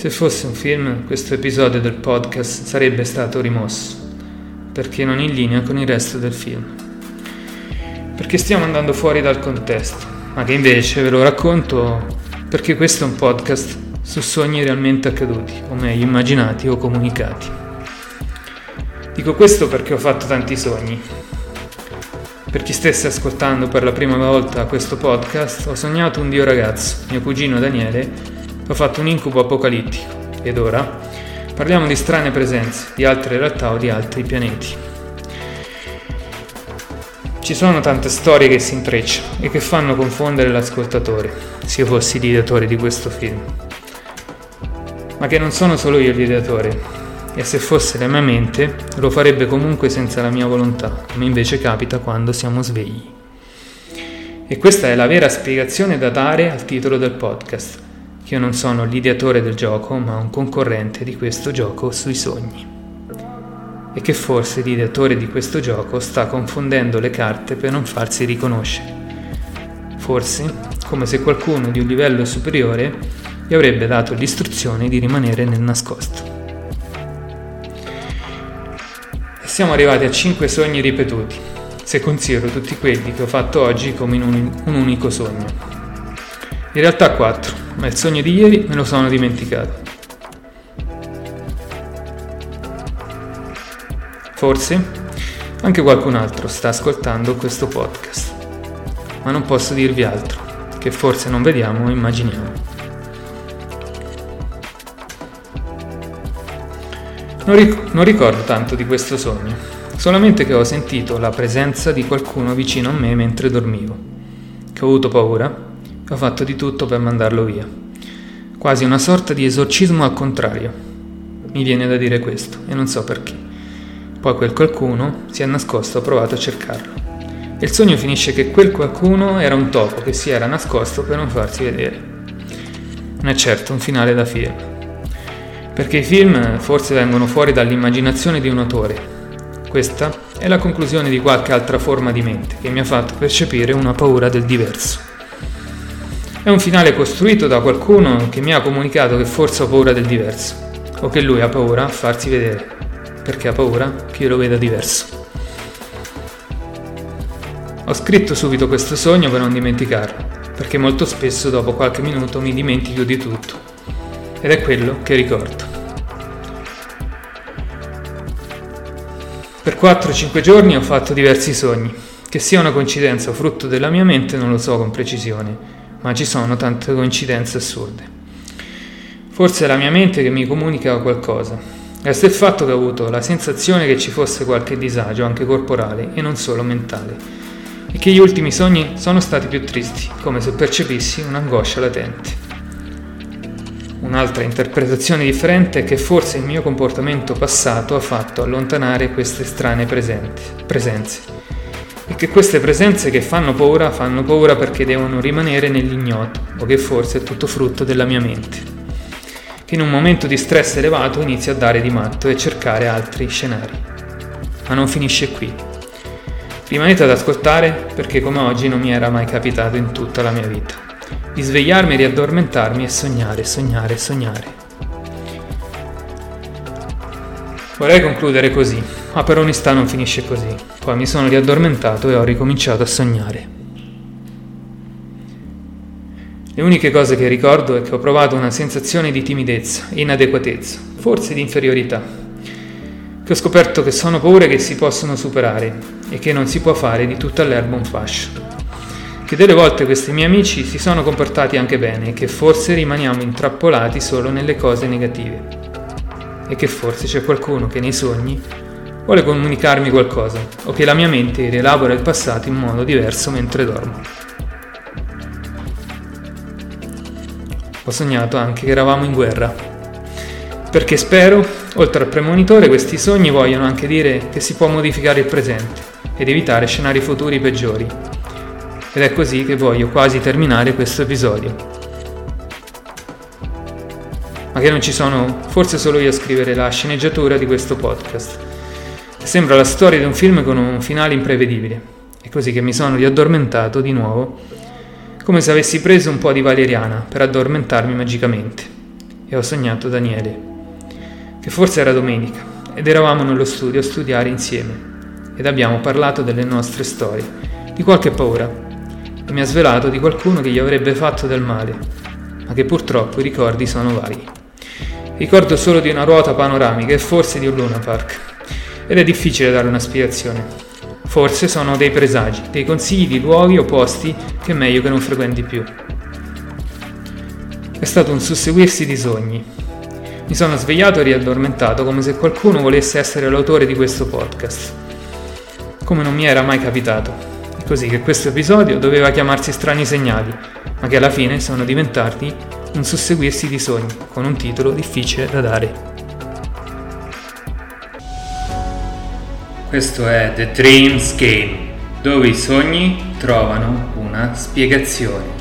Se fosse un film, questo episodio del podcast sarebbe stato rimosso, perché non in linea con il resto del film. Perché stiamo andando fuori dal contesto, ma che invece ve lo racconto perché questo è un podcast su sogni realmente accaduti, o meglio immaginati o comunicati. Dico questo perché ho fatto tanti sogni. Per chi stesse ascoltando per la prima volta questo podcast, ho sognato un dio ragazzo, mio cugino Daniele, ho fatto un incubo apocalittico ed ora parliamo di strane presenze, di altre realtà o di altri pianeti. Ci sono tante storie che si intrecciano e che fanno confondere l'ascoltatore, se io fossi l'ideatore di questo film. Ma che non sono solo io l'ideatore, e se fosse la mia mente lo farebbe comunque senza la mia volontà, come invece capita quando siamo svegli. E questa è la vera spiegazione da dare al titolo del podcast io non sono l'ideatore del gioco, ma un concorrente di questo gioco sui sogni. E che forse l'ideatore di questo gioco sta confondendo le carte per non farsi riconoscere. Forse come se qualcuno di un livello superiore gli avrebbe dato l'istruzione di rimanere nel nascosto. E siamo arrivati a 5 sogni ripetuti, se considero tutti quelli che ho fatto oggi come in un, un unico sogno. In realtà 4, ma il sogno di ieri me lo sono dimenticato. Forse anche qualcun altro sta ascoltando questo podcast, ma non posso dirvi altro, che forse non vediamo o immaginiamo. Non, ric- non ricordo tanto di questo sogno, solamente che ho sentito la presenza di qualcuno vicino a me mentre dormivo, che ho avuto paura ho fatto di tutto per mandarlo via. Quasi una sorta di esorcismo al contrario. Mi viene da dire questo e non so perché. Poi quel qualcuno si è nascosto, ho provato a cercarlo. E il sogno finisce che quel qualcuno era un topo che si era nascosto per non farsi vedere. Non è certo un finale da film. Perché i film forse vengono fuori dall'immaginazione di un autore. Questa è la conclusione di qualche altra forma di mente che mi ha fatto percepire una paura del diverso. È un finale costruito da qualcuno che mi ha comunicato che forse ho paura del diverso, o che lui ha paura a farsi vedere, perché ha paura che io lo veda diverso. Ho scritto subito questo sogno per non dimenticarlo, perché molto spesso dopo qualche minuto mi dimentico di tutto, ed è quello che ricordo. Per 4-5 giorni ho fatto diversi sogni, che sia una coincidenza o frutto della mia mente non lo so con precisione, ma ci sono tante coincidenze assurde. Forse è la mia mente che mi comunica qualcosa. Resta il fatto che ho avuto la sensazione che ci fosse qualche disagio, anche corporale e non solo mentale, e che gli ultimi sogni sono stati più tristi, come se percepissi un'angoscia latente. Un'altra interpretazione differente è che forse il mio comportamento passato ha fatto allontanare queste strane presenti, presenze e che queste presenze che fanno paura fanno paura perché devono rimanere nell'ignoto o che forse è tutto frutto della mia mente, che in un momento di stress elevato inizia a dare di matto e cercare altri scenari. Ma non finisce qui. Rimanete ad ascoltare perché come oggi non mi era mai capitato in tutta la mia vita. Di svegliarmi, riaddormentarmi e sognare, sognare, sognare. Vorrei concludere così, ma per onestà non finisce così. Poi mi sono riaddormentato e ho ricominciato a sognare. Le uniche cose che ricordo è che ho provato una sensazione di timidezza, inadeguatezza, forse di inferiorità, che ho scoperto che sono paure che si possono superare e che non si può fare di tutta l'erba un fascio. Che delle volte questi miei amici si sono comportati anche bene e che forse rimaniamo intrappolati solo nelle cose negative e che forse c'è qualcuno che nei sogni vuole comunicarmi qualcosa o che la mia mente rielabora il passato in modo diverso mentre dormo. Ho sognato anche che eravamo in guerra, perché spero, oltre al premonitore, questi sogni vogliono anche dire che si può modificare il presente ed evitare scenari futuri peggiori. Ed è così che voglio quasi terminare questo episodio che non ci sono forse solo io a scrivere la sceneggiatura di questo podcast. Sembra la storia di un film con un finale imprevedibile. È così che mi sono riaddormentato di nuovo, come se avessi preso un po' di valeriana per addormentarmi magicamente. e ho sognato Daniele, che forse era domenica, ed eravamo nello studio a studiare insieme ed abbiamo parlato delle nostre storie, di qualche paura, e mi ha svelato di qualcuno che gli avrebbe fatto del male, ma che purtroppo i ricordi sono vaghi. Ricordo solo di una ruota panoramica e forse di un Luna Park, ed è difficile dare una spiegazione. Forse sono dei presagi, dei consigli di luoghi o posti che è meglio che non frequenti più. È stato un susseguirsi di sogni. Mi sono svegliato e riaddormentato come se qualcuno volesse essere l'autore di questo podcast come non mi era mai capitato. È così che questo episodio doveva chiamarsi Strani segnali, ma che alla fine sono diventati un susseguirsi di sogni, con un titolo difficile da dare. Questo è The Dreams Game, dove i sogni trovano una spiegazione.